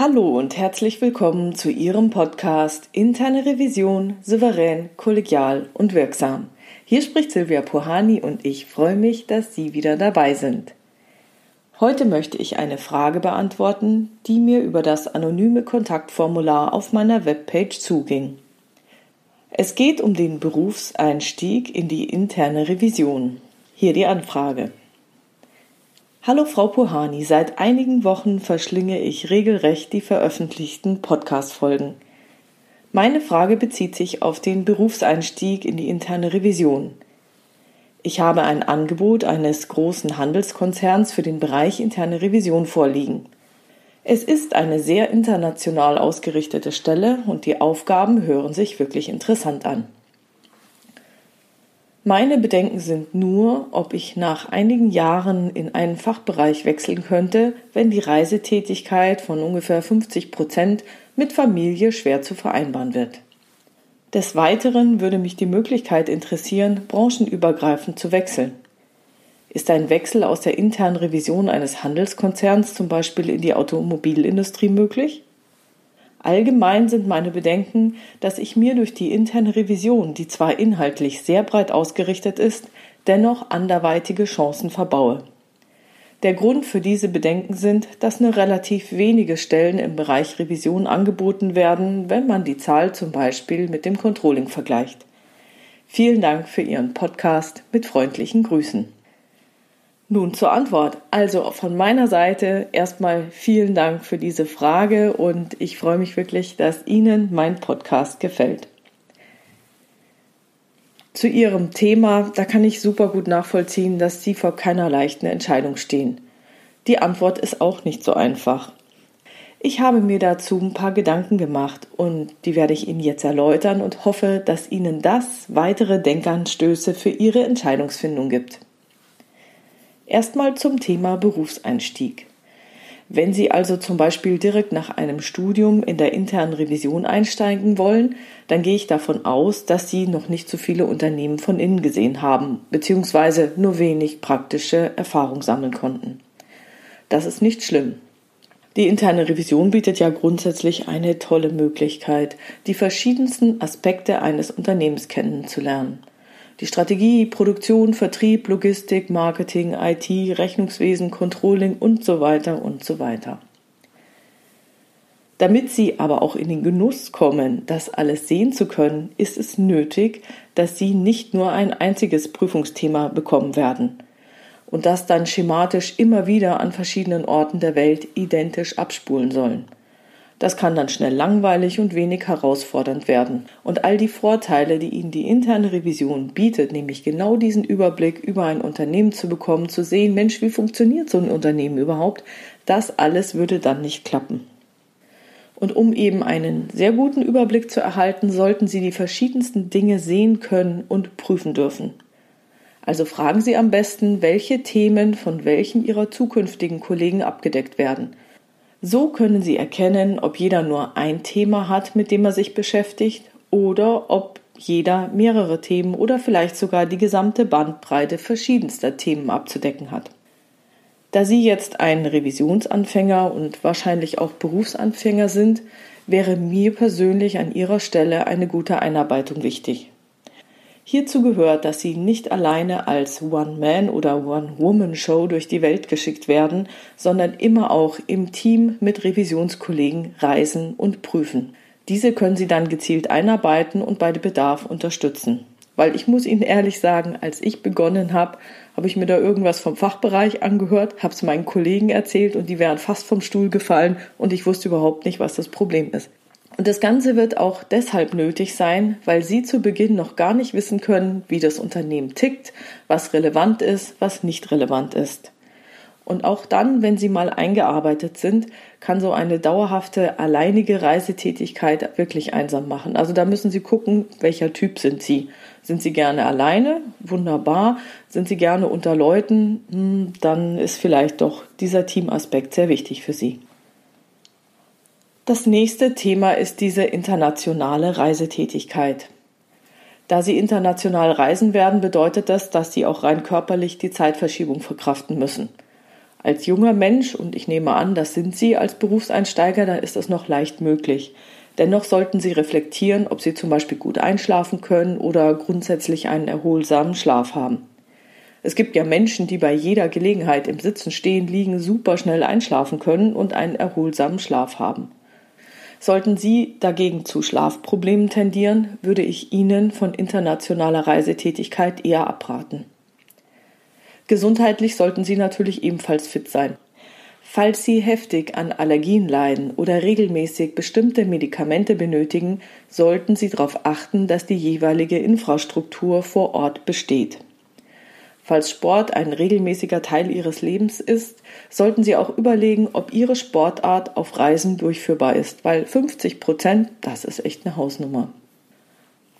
Hallo und herzlich willkommen zu Ihrem Podcast Interne Revision souverän, kollegial und wirksam. Hier spricht Silvia Puhani und ich freue mich, dass Sie wieder dabei sind. Heute möchte ich eine Frage beantworten, die mir über das anonyme Kontaktformular auf meiner Webpage zuging. Es geht um den Berufseinstieg in die interne Revision. Hier die Anfrage. Hallo Frau Puhani, seit einigen Wochen verschlinge ich regelrecht die veröffentlichten Podcast-Folgen. Meine Frage bezieht sich auf den Berufseinstieg in die interne Revision. Ich habe ein Angebot eines großen Handelskonzerns für den Bereich interne Revision vorliegen. Es ist eine sehr international ausgerichtete Stelle und die Aufgaben hören sich wirklich interessant an. Meine Bedenken sind nur, ob ich nach einigen Jahren in einen Fachbereich wechseln könnte, wenn die Reisetätigkeit von ungefähr 50 Prozent mit Familie schwer zu vereinbaren wird. Des Weiteren würde mich die Möglichkeit interessieren, branchenübergreifend zu wechseln. Ist ein Wechsel aus der internen Revision eines Handelskonzerns zum Beispiel in die Automobilindustrie möglich? Allgemein sind meine Bedenken, dass ich mir durch die interne Revision, die zwar inhaltlich sehr breit ausgerichtet ist, dennoch anderweitige Chancen verbaue. Der Grund für diese Bedenken sind, dass nur relativ wenige Stellen im Bereich Revision angeboten werden, wenn man die Zahl zum Beispiel mit dem Controlling vergleicht. Vielen Dank für Ihren Podcast mit freundlichen Grüßen. Nun zur Antwort. Also von meiner Seite erstmal vielen Dank für diese Frage und ich freue mich wirklich, dass Ihnen mein Podcast gefällt. Zu Ihrem Thema, da kann ich super gut nachvollziehen, dass Sie vor keiner leichten Entscheidung stehen. Die Antwort ist auch nicht so einfach. Ich habe mir dazu ein paar Gedanken gemacht und die werde ich Ihnen jetzt erläutern und hoffe, dass Ihnen das weitere Denkanstöße für Ihre Entscheidungsfindung gibt. Erstmal zum Thema Berufseinstieg. Wenn Sie also zum Beispiel direkt nach einem Studium in der internen Revision einsteigen wollen, dann gehe ich davon aus, dass Sie noch nicht so viele Unternehmen von innen gesehen haben, beziehungsweise nur wenig praktische Erfahrung sammeln konnten. Das ist nicht schlimm. Die interne Revision bietet ja grundsätzlich eine tolle Möglichkeit, die verschiedensten Aspekte eines Unternehmens kennenzulernen. Die Strategie, Produktion, Vertrieb, Logistik, Marketing, IT, Rechnungswesen, Controlling und so weiter und so weiter. Damit Sie aber auch in den Genuss kommen, das alles sehen zu können, ist es nötig, dass Sie nicht nur ein einziges Prüfungsthema bekommen werden und das dann schematisch immer wieder an verschiedenen Orten der Welt identisch abspulen sollen. Das kann dann schnell langweilig und wenig herausfordernd werden. Und all die Vorteile, die Ihnen die interne Revision bietet, nämlich genau diesen Überblick über ein Unternehmen zu bekommen, zu sehen, Mensch, wie funktioniert so ein Unternehmen überhaupt, das alles würde dann nicht klappen. Und um eben einen sehr guten Überblick zu erhalten, sollten Sie die verschiedensten Dinge sehen können und prüfen dürfen. Also fragen Sie am besten, welche Themen von welchen Ihrer zukünftigen Kollegen abgedeckt werden – so können Sie erkennen, ob jeder nur ein Thema hat, mit dem er sich beschäftigt, oder ob jeder mehrere Themen oder vielleicht sogar die gesamte Bandbreite verschiedenster Themen abzudecken hat. Da Sie jetzt ein Revisionsanfänger und wahrscheinlich auch Berufsanfänger sind, wäre mir persönlich an Ihrer Stelle eine gute Einarbeitung wichtig. Hierzu gehört, dass sie nicht alleine als One-Man- oder One-Woman-Show durch die Welt geschickt werden, sondern immer auch im Team mit Revisionskollegen reisen und prüfen. Diese können sie dann gezielt einarbeiten und bei Bedarf unterstützen. Weil ich muss Ihnen ehrlich sagen, als ich begonnen habe, habe ich mir da irgendwas vom Fachbereich angehört, habe es meinen Kollegen erzählt und die wären fast vom Stuhl gefallen und ich wusste überhaupt nicht, was das Problem ist. Und das Ganze wird auch deshalb nötig sein, weil Sie zu Beginn noch gar nicht wissen können, wie das Unternehmen tickt, was relevant ist, was nicht relevant ist. Und auch dann, wenn Sie mal eingearbeitet sind, kann so eine dauerhafte alleinige Reisetätigkeit wirklich einsam machen. Also da müssen Sie gucken, welcher Typ sind Sie. Sind Sie gerne alleine? Wunderbar. Sind Sie gerne unter Leuten? Hm, dann ist vielleicht doch dieser Teamaspekt sehr wichtig für Sie. Das nächste Thema ist diese internationale Reisetätigkeit. Da Sie international reisen werden, bedeutet das, dass Sie auch rein körperlich die Zeitverschiebung verkraften müssen. Als junger Mensch, und ich nehme an, das sind Sie als Berufseinsteiger, da ist das noch leicht möglich. Dennoch sollten Sie reflektieren, ob Sie zum Beispiel gut einschlafen können oder grundsätzlich einen erholsamen Schlaf haben. Es gibt ja Menschen, die bei jeder Gelegenheit im Sitzen, Stehen, Liegen super schnell einschlafen können und einen erholsamen Schlaf haben. Sollten Sie dagegen zu Schlafproblemen tendieren, würde ich Ihnen von internationaler Reisetätigkeit eher abraten. Gesundheitlich sollten Sie natürlich ebenfalls fit sein. Falls Sie heftig an Allergien leiden oder regelmäßig bestimmte Medikamente benötigen, sollten Sie darauf achten, dass die jeweilige Infrastruktur vor Ort besteht. Falls Sport ein regelmäßiger Teil Ihres Lebens ist, sollten Sie auch überlegen, ob Ihre Sportart auf Reisen durchführbar ist, weil 50 Prozent, das ist echt eine Hausnummer.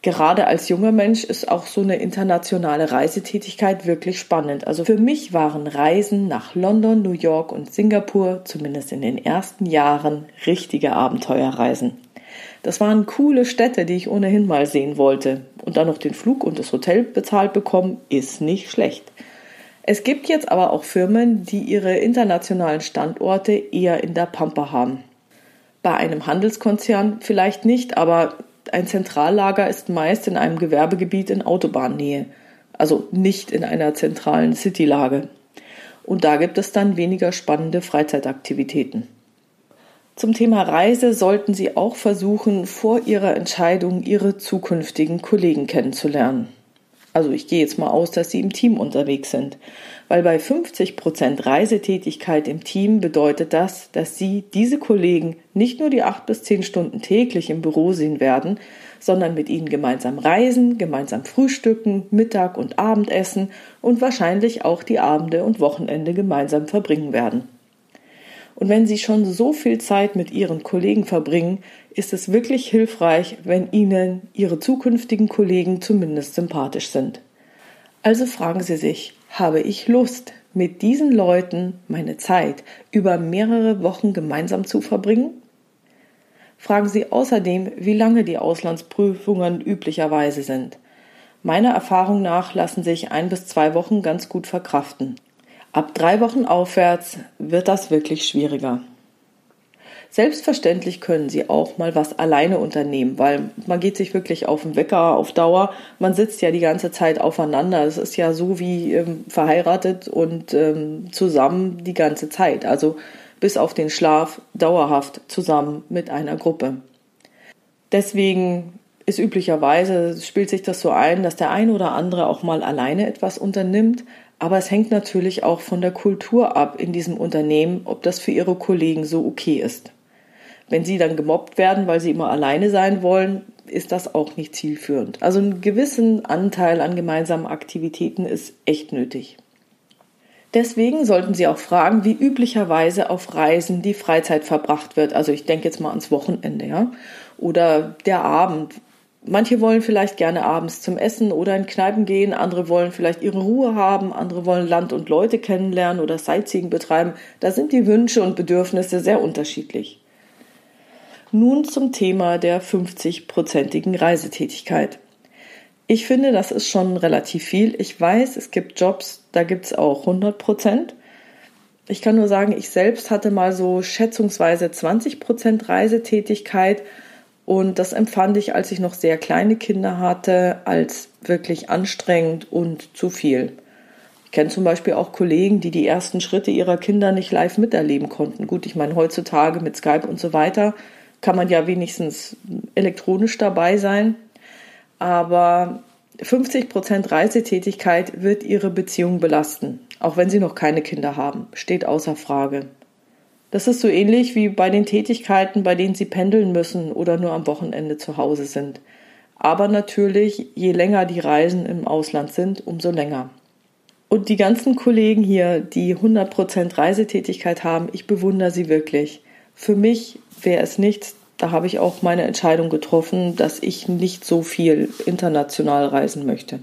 Gerade als junger Mensch ist auch so eine internationale Reisetätigkeit wirklich spannend. Also für mich waren Reisen nach London, New York und Singapur, zumindest in den ersten Jahren, richtige Abenteuerreisen. Das waren coole Städte, die ich ohnehin mal sehen wollte. Und dann noch den Flug und das Hotel bezahlt bekommen, ist nicht schlecht. Es gibt jetzt aber auch Firmen, die ihre internationalen Standorte eher in der Pampa haben. Bei einem Handelskonzern vielleicht nicht, aber ein Zentrallager ist meist in einem Gewerbegebiet in Autobahnnähe, also nicht in einer zentralen Citylage. Und da gibt es dann weniger spannende Freizeitaktivitäten. Zum Thema Reise sollten Sie auch versuchen, vor Ihrer Entscheidung Ihre zukünftigen Kollegen kennenzulernen. Also ich gehe jetzt mal aus, dass Sie im Team unterwegs sind, weil bei 50 Prozent Reisetätigkeit im Team bedeutet das, dass Sie diese Kollegen nicht nur die acht bis zehn Stunden täglich im Büro sehen werden, sondern mit ihnen gemeinsam reisen, gemeinsam frühstücken, Mittag und Abendessen und wahrscheinlich auch die Abende und Wochenende gemeinsam verbringen werden. Und wenn Sie schon so viel Zeit mit Ihren Kollegen verbringen, ist es wirklich hilfreich, wenn Ihnen Ihre zukünftigen Kollegen zumindest sympathisch sind. Also fragen Sie sich, habe ich Lust, mit diesen Leuten meine Zeit über mehrere Wochen gemeinsam zu verbringen? Fragen Sie außerdem, wie lange die Auslandsprüfungen üblicherweise sind. Meiner Erfahrung nach lassen sich ein bis zwei Wochen ganz gut verkraften. Ab drei Wochen aufwärts wird das wirklich schwieriger. Selbstverständlich können Sie auch mal was alleine unternehmen, weil man geht sich wirklich auf den Wecker auf Dauer. Man sitzt ja die ganze Zeit aufeinander. Es ist ja so wie ähm, verheiratet und ähm, zusammen die ganze Zeit. Also bis auf den Schlaf dauerhaft zusammen mit einer Gruppe. Deswegen ist üblicherweise, spielt sich das so ein, dass der eine oder andere auch mal alleine etwas unternimmt, aber es hängt natürlich auch von der Kultur ab in diesem Unternehmen, ob das für ihre Kollegen so okay ist. Wenn sie dann gemobbt werden, weil sie immer alleine sein wollen, ist das auch nicht zielführend. Also einen gewissen Anteil an gemeinsamen Aktivitäten ist echt nötig. Deswegen sollten Sie auch fragen, wie üblicherweise auf Reisen die Freizeit verbracht wird. Also ich denke jetzt mal ans Wochenende, ja. Oder der Abend. Manche wollen vielleicht gerne abends zum Essen oder in Kneipen gehen, andere wollen vielleicht ihre Ruhe haben, andere wollen Land und Leute kennenlernen oder Sightseeing betreiben. Da sind die Wünsche und Bedürfnisse sehr unterschiedlich. Nun zum Thema der 50-prozentigen Reisetätigkeit. Ich finde, das ist schon relativ viel. Ich weiß, es gibt Jobs, da gibt es auch 100 Prozent. Ich kann nur sagen, ich selbst hatte mal so schätzungsweise 20 Prozent Reisetätigkeit und das empfand ich, als ich noch sehr kleine Kinder hatte, als wirklich anstrengend und zu viel. Ich kenne zum Beispiel auch Kollegen, die die ersten Schritte ihrer Kinder nicht live miterleben konnten. Gut, ich meine, heutzutage mit Skype und so weiter kann man ja wenigstens elektronisch dabei sein. Aber 50 Prozent Reisetätigkeit wird ihre Beziehung belasten, auch wenn sie noch keine Kinder haben, steht außer Frage. Das ist so ähnlich wie bei den Tätigkeiten, bei denen sie pendeln müssen oder nur am Wochenende zu Hause sind. Aber natürlich, je länger die Reisen im Ausland sind, umso länger. Und die ganzen Kollegen hier, die 100% Reisetätigkeit haben, ich bewundere sie wirklich. Für mich wäre es nichts, da habe ich auch meine Entscheidung getroffen, dass ich nicht so viel international reisen möchte.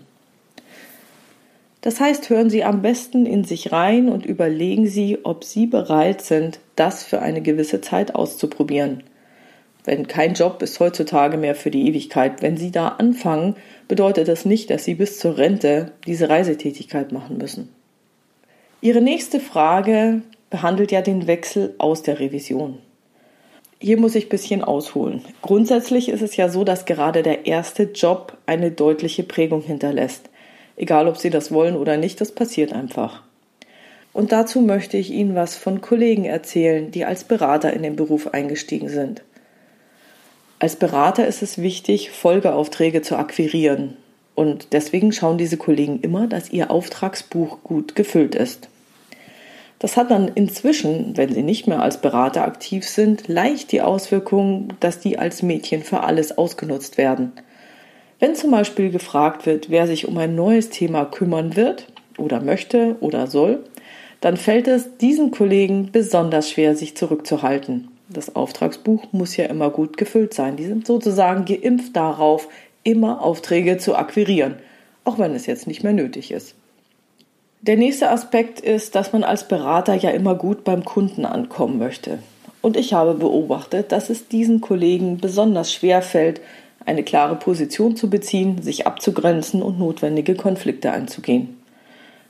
Das heißt, hören Sie am besten in sich rein und überlegen Sie, ob Sie bereit sind, das für eine gewisse Zeit auszuprobieren. Wenn kein Job ist heutzutage mehr für die Ewigkeit, wenn Sie da anfangen, bedeutet das nicht, dass Sie bis zur Rente diese Reisetätigkeit machen müssen. Ihre nächste Frage behandelt ja den Wechsel aus der Revision. Hier muss ich ein bisschen ausholen. Grundsätzlich ist es ja so, dass gerade der erste Job eine deutliche Prägung hinterlässt. Egal, ob Sie das wollen oder nicht, das passiert einfach. Und dazu möchte ich Ihnen was von Kollegen erzählen, die als Berater in den Beruf eingestiegen sind. Als Berater ist es wichtig, Folgeaufträge zu akquirieren. Und deswegen schauen diese Kollegen immer, dass ihr Auftragsbuch gut gefüllt ist. Das hat dann inzwischen, wenn sie nicht mehr als Berater aktiv sind, leicht die Auswirkung, dass die als Mädchen für alles ausgenutzt werden. Wenn zum Beispiel gefragt wird, wer sich um ein neues Thema kümmern wird oder möchte oder soll, dann fällt es diesen Kollegen besonders schwer, sich zurückzuhalten. Das Auftragsbuch muss ja immer gut gefüllt sein. Die sind sozusagen geimpft darauf, immer Aufträge zu akquirieren, auch wenn es jetzt nicht mehr nötig ist. Der nächste Aspekt ist, dass man als Berater ja immer gut beim Kunden ankommen möchte. Und ich habe beobachtet, dass es diesen Kollegen besonders schwer fällt, eine klare Position zu beziehen, sich abzugrenzen und notwendige Konflikte einzugehen.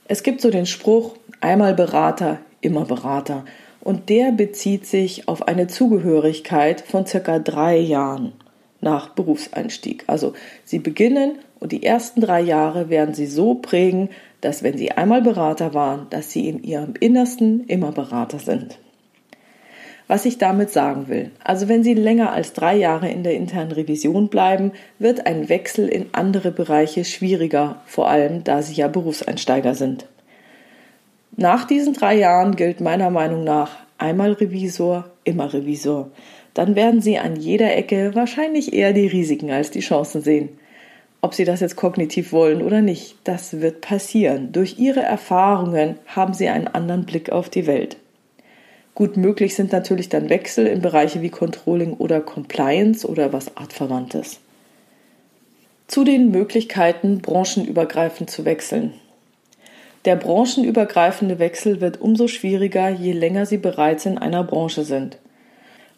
Es gibt so den Spruch, einmal Berater, immer Berater. Und der bezieht sich auf eine Zugehörigkeit von circa drei Jahren nach Berufseinstieg. Also Sie beginnen und die ersten drei Jahre werden Sie so prägen, dass wenn Sie einmal Berater waren, dass Sie in Ihrem Innersten immer Berater sind. Was ich damit sagen will, also wenn Sie länger als drei Jahre in der internen Revision bleiben, wird ein Wechsel in andere Bereiche schwieriger, vor allem da Sie ja Berufseinsteiger sind. Nach diesen drei Jahren gilt meiner Meinung nach einmal Revisor, immer Revisor. Dann werden Sie an jeder Ecke wahrscheinlich eher die Risiken als die Chancen sehen. Ob Sie das jetzt kognitiv wollen oder nicht, das wird passieren. Durch Ihre Erfahrungen haben Sie einen anderen Blick auf die Welt. Gut möglich sind natürlich dann Wechsel in Bereiche wie Controlling oder Compliance oder was artverwandtes. Zu den Möglichkeiten, branchenübergreifend zu wechseln. Der branchenübergreifende Wechsel wird umso schwieriger, je länger Sie bereits in einer Branche sind.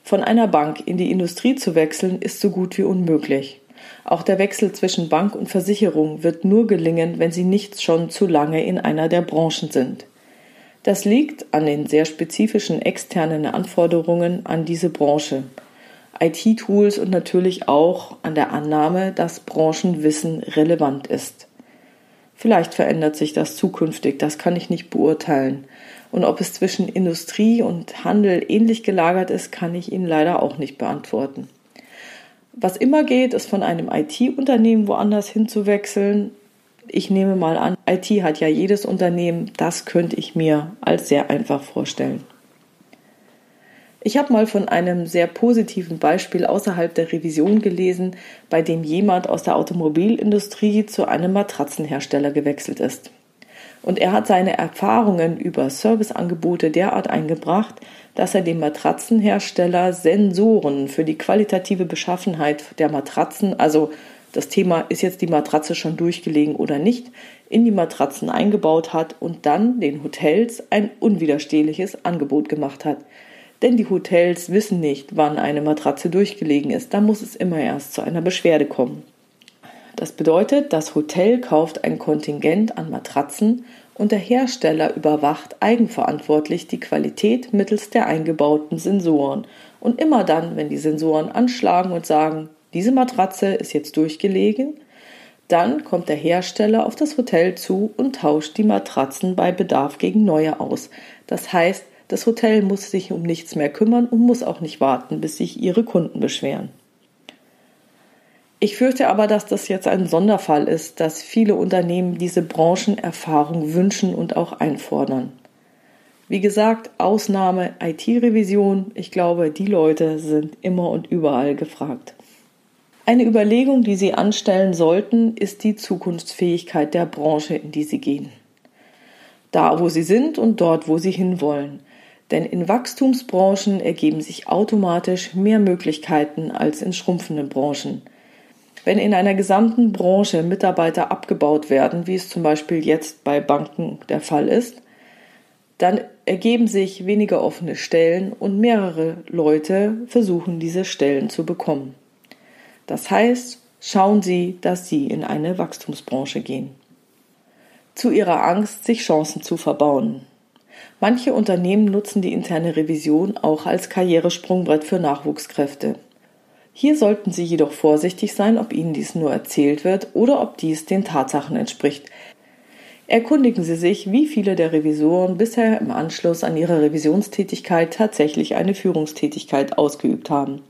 Von einer Bank in die Industrie zu wechseln, ist so gut wie unmöglich. Auch der Wechsel zwischen Bank und Versicherung wird nur gelingen, wenn Sie nicht schon zu lange in einer der Branchen sind. Das liegt an den sehr spezifischen externen Anforderungen an diese Branche, IT-Tools und natürlich auch an der Annahme, dass Branchenwissen relevant ist. Vielleicht verändert sich das zukünftig, das kann ich nicht beurteilen. Und ob es zwischen Industrie und Handel ähnlich gelagert ist, kann ich Ihnen leider auch nicht beantworten. Was immer geht, ist von einem IT-Unternehmen woanders hinzuwechseln ich nehme mal an, IT hat ja jedes Unternehmen, das könnte ich mir als sehr einfach vorstellen. Ich habe mal von einem sehr positiven Beispiel außerhalb der Revision gelesen, bei dem jemand aus der Automobilindustrie zu einem Matratzenhersteller gewechselt ist. Und er hat seine Erfahrungen über Serviceangebote derart eingebracht, dass er dem Matratzenhersteller Sensoren für die qualitative Beschaffenheit der Matratzen, also das Thema ist jetzt die Matratze schon durchgelegen oder nicht, in die Matratzen eingebaut hat und dann den Hotels ein unwiderstehliches Angebot gemacht hat. Denn die Hotels wissen nicht, wann eine Matratze durchgelegen ist. Da muss es immer erst zu einer Beschwerde kommen. Das bedeutet, das Hotel kauft ein Kontingent an Matratzen und der Hersteller überwacht eigenverantwortlich die Qualität mittels der eingebauten Sensoren. Und immer dann, wenn die Sensoren anschlagen und sagen, diese Matratze ist jetzt durchgelegen. Dann kommt der Hersteller auf das Hotel zu und tauscht die Matratzen bei Bedarf gegen neue aus. Das heißt, das Hotel muss sich um nichts mehr kümmern und muss auch nicht warten, bis sich ihre Kunden beschweren. Ich fürchte aber, dass das jetzt ein Sonderfall ist, dass viele Unternehmen diese Branchenerfahrung wünschen und auch einfordern. Wie gesagt, Ausnahme IT-Revision. Ich glaube, die Leute sind immer und überall gefragt. Eine Überlegung, die Sie anstellen sollten, ist die Zukunftsfähigkeit der Branche, in die Sie gehen. Da, wo Sie sind und dort, wo Sie hinwollen. Denn in Wachstumsbranchen ergeben sich automatisch mehr Möglichkeiten als in schrumpfenden Branchen. Wenn in einer gesamten Branche Mitarbeiter abgebaut werden, wie es zum Beispiel jetzt bei Banken der Fall ist, dann ergeben sich weniger offene Stellen und mehrere Leute versuchen diese Stellen zu bekommen. Das heißt, schauen Sie, dass Sie in eine Wachstumsbranche gehen. Zu Ihrer Angst, sich Chancen zu verbauen. Manche Unternehmen nutzen die interne Revision auch als Karrieresprungbrett für Nachwuchskräfte. Hier sollten Sie jedoch vorsichtig sein, ob Ihnen dies nur erzählt wird oder ob dies den Tatsachen entspricht. Erkundigen Sie sich, wie viele der Revisoren bisher im Anschluss an ihre Revisionstätigkeit tatsächlich eine Führungstätigkeit ausgeübt haben.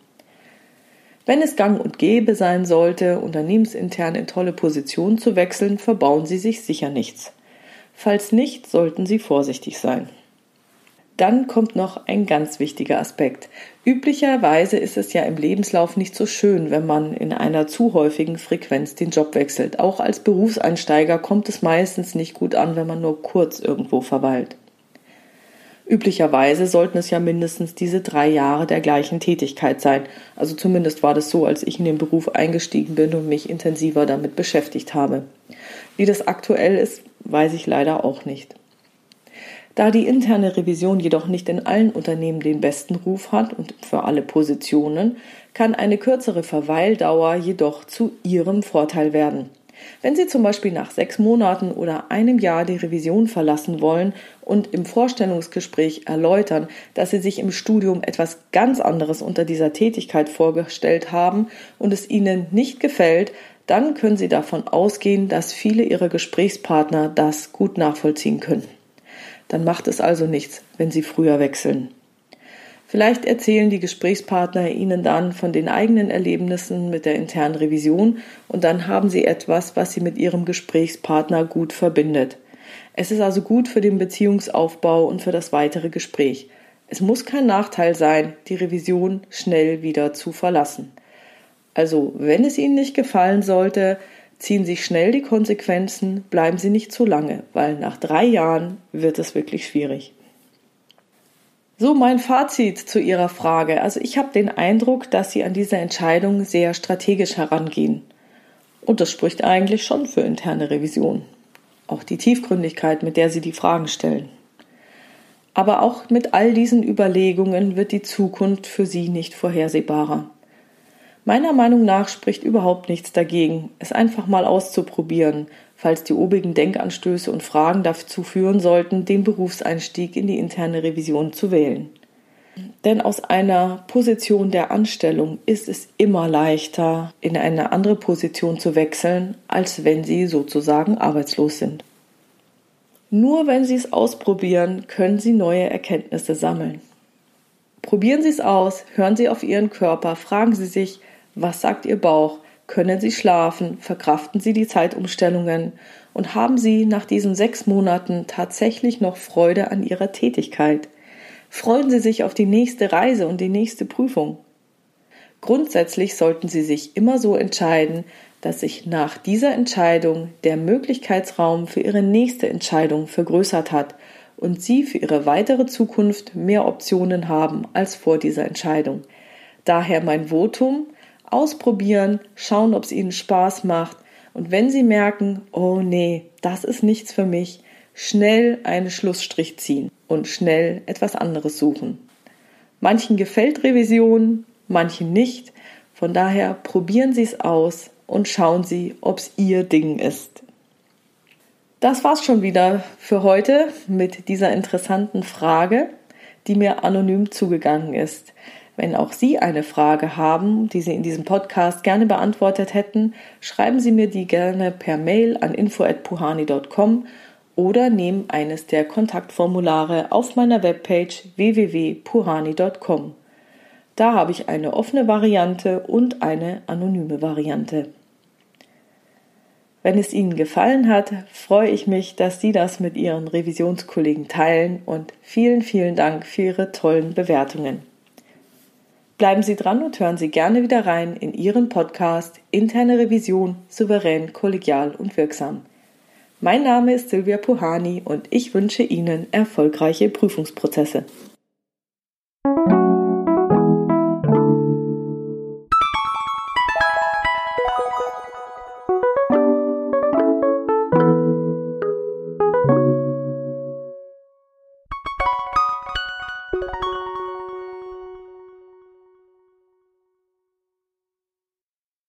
Wenn es gang und gäbe sein sollte, unternehmensintern in tolle Positionen zu wechseln, verbauen Sie sich sicher nichts. Falls nicht, sollten Sie vorsichtig sein. Dann kommt noch ein ganz wichtiger Aspekt. Üblicherweise ist es ja im Lebenslauf nicht so schön, wenn man in einer zu häufigen Frequenz den Job wechselt. Auch als Berufseinsteiger kommt es meistens nicht gut an, wenn man nur kurz irgendwo verweilt. Üblicherweise sollten es ja mindestens diese drei Jahre der gleichen Tätigkeit sein. Also zumindest war das so, als ich in den Beruf eingestiegen bin und mich intensiver damit beschäftigt habe. Wie das aktuell ist, weiß ich leider auch nicht. Da die interne Revision jedoch nicht in allen Unternehmen den besten Ruf hat und für alle Positionen, kann eine kürzere Verweildauer jedoch zu ihrem Vorteil werden. Wenn Sie zum Beispiel nach sechs Monaten oder einem Jahr die Revision verlassen wollen und im Vorstellungsgespräch erläutern, dass Sie sich im Studium etwas ganz anderes unter dieser Tätigkeit vorgestellt haben und es Ihnen nicht gefällt, dann können Sie davon ausgehen, dass viele Ihrer Gesprächspartner das gut nachvollziehen können. Dann macht es also nichts, wenn Sie früher wechseln. Vielleicht erzählen die Gesprächspartner Ihnen dann von den eigenen Erlebnissen mit der internen Revision und dann haben Sie etwas, was Sie mit Ihrem Gesprächspartner gut verbindet. Es ist also gut für den Beziehungsaufbau und für das weitere Gespräch. Es muss kein Nachteil sein, die Revision schnell wieder zu verlassen. Also, wenn es Ihnen nicht gefallen sollte, ziehen Sie schnell die Konsequenzen, bleiben Sie nicht zu lange, weil nach drei Jahren wird es wirklich schwierig. So mein Fazit zu Ihrer Frage. Also ich habe den Eindruck, dass Sie an diese Entscheidung sehr strategisch herangehen. Und das spricht eigentlich schon für interne Revision. Auch die Tiefgründigkeit, mit der Sie die Fragen stellen. Aber auch mit all diesen Überlegungen wird die Zukunft für Sie nicht vorhersehbarer. Meiner Meinung nach spricht überhaupt nichts dagegen, es einfach mal auszuprobieren, falls die obigen Denkanstöße und Fragen dazu führen sollten, den Berufseinstieg in die interne Revision zu wählen. Denn aus einer Position der Anstellung ist es immer leichter, in eine andere Position zu wechseln, als wenn Sie sozusagen arbeitslos sind. Nur wenn Sie es ausprobieren, können Sie neue Erkenntnisse sammeln. Probieren Sie es aus, hören Sie auf Ihren Körper, fragen Sie sich, was sagt Ihr Bauch? Können Sie schlafen? Verkraften Sie die Zeitumstellungen? Und haben Sie nach diesen sechs Monaten tatsächlich noch Freude an Ihrer Tätigkeit? Freuen Sie sich auf die nächste Reise und die nächste Prüfung? Grundsätzlich sollten Sie sich immer so entscheiden, dass sich nach dieser Entscheidung der Möglichkeitsraum für Ihre nächste Entscheidung vergrößert hat und Sie für Ihre weitere Zukunft mehr Optionen haben als vor dieser Entscheidung. Daher mein Votum, ausprobieren, schauen, ob es ihnen Spaß macht. Und wenn sie merken, oh nee, das ist nichts für mich, schnell einen Schlussstrich ziehen und schnell etwas anderes suchen. Manchen gefällt Revision, manchen nicht. Von daher probieren Sie es aus und schauen Sie, ob es Ihr Ding ist. Das war's schon wieder für heute mit dieser interessanten Frage, die mir anonym zugegangen ist. Wenn auch Sie eine Frage haben, die Sie in diesem Podcast gerne beantwortet hätten, schreiben Sie mir die gerne per Mail an info@puhani.com oder nehmen eines der Kontaktformulare auf meiner Webpage www.puhani.com. Da habe ich eine offene Variante und eine anonyme Variante. Wenn es Ihnen gefallen hat, freue ich mich, dass Sie das mit Ihren Revisionskollegen teilen und vielen, vielen Dank für Ihre tollen Bewertungen. Bleiben Sie dran und hören Sie gerne wieder rein in Ihren Podcast Interne Revision souverän, kollegial und wirksam. Mein Name ist Silvia Puhani und ich wünsche Ihnen erfolgreiche Prüfungsprozesse.